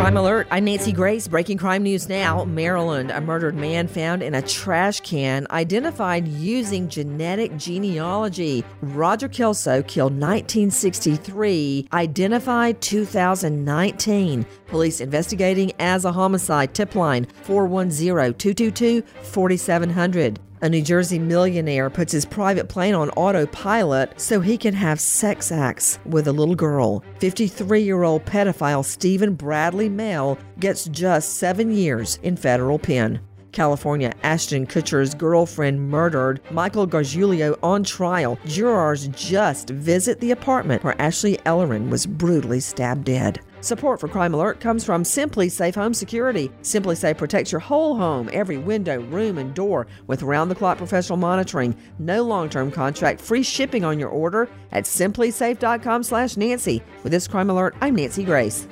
Crime Alert. I'm Nancy Grace. Breaking crime news now. Maryland. A murdered man found in a trash can, identified using genetic genealogy. Roger Kelso killed 1963, identified 2019. Police investigating as a homicide. Tip line 410 222 4700. A New Jersey millionaire puts his private plane on autopilot so he can have sex acts with a little girl. 53 year old pedophile Stephen Bradley Mell gets just seven years in federal pen. California Ashton Kutcher's girlfriend murdered, Michael Gargiulo on trial. Jurors just visit the apartment where Ashley Ellerin was brutally stabbed dead. Support for Crime Alert comes from SimpliSafe Home Security. SimpliSafe protects your whole home, every window, room, and door with round the clock professional monitoring. No long term contract, free shipping on your order at simplisafe.com slash Nancy. With this Crime Alert, I'm Nancy Grace.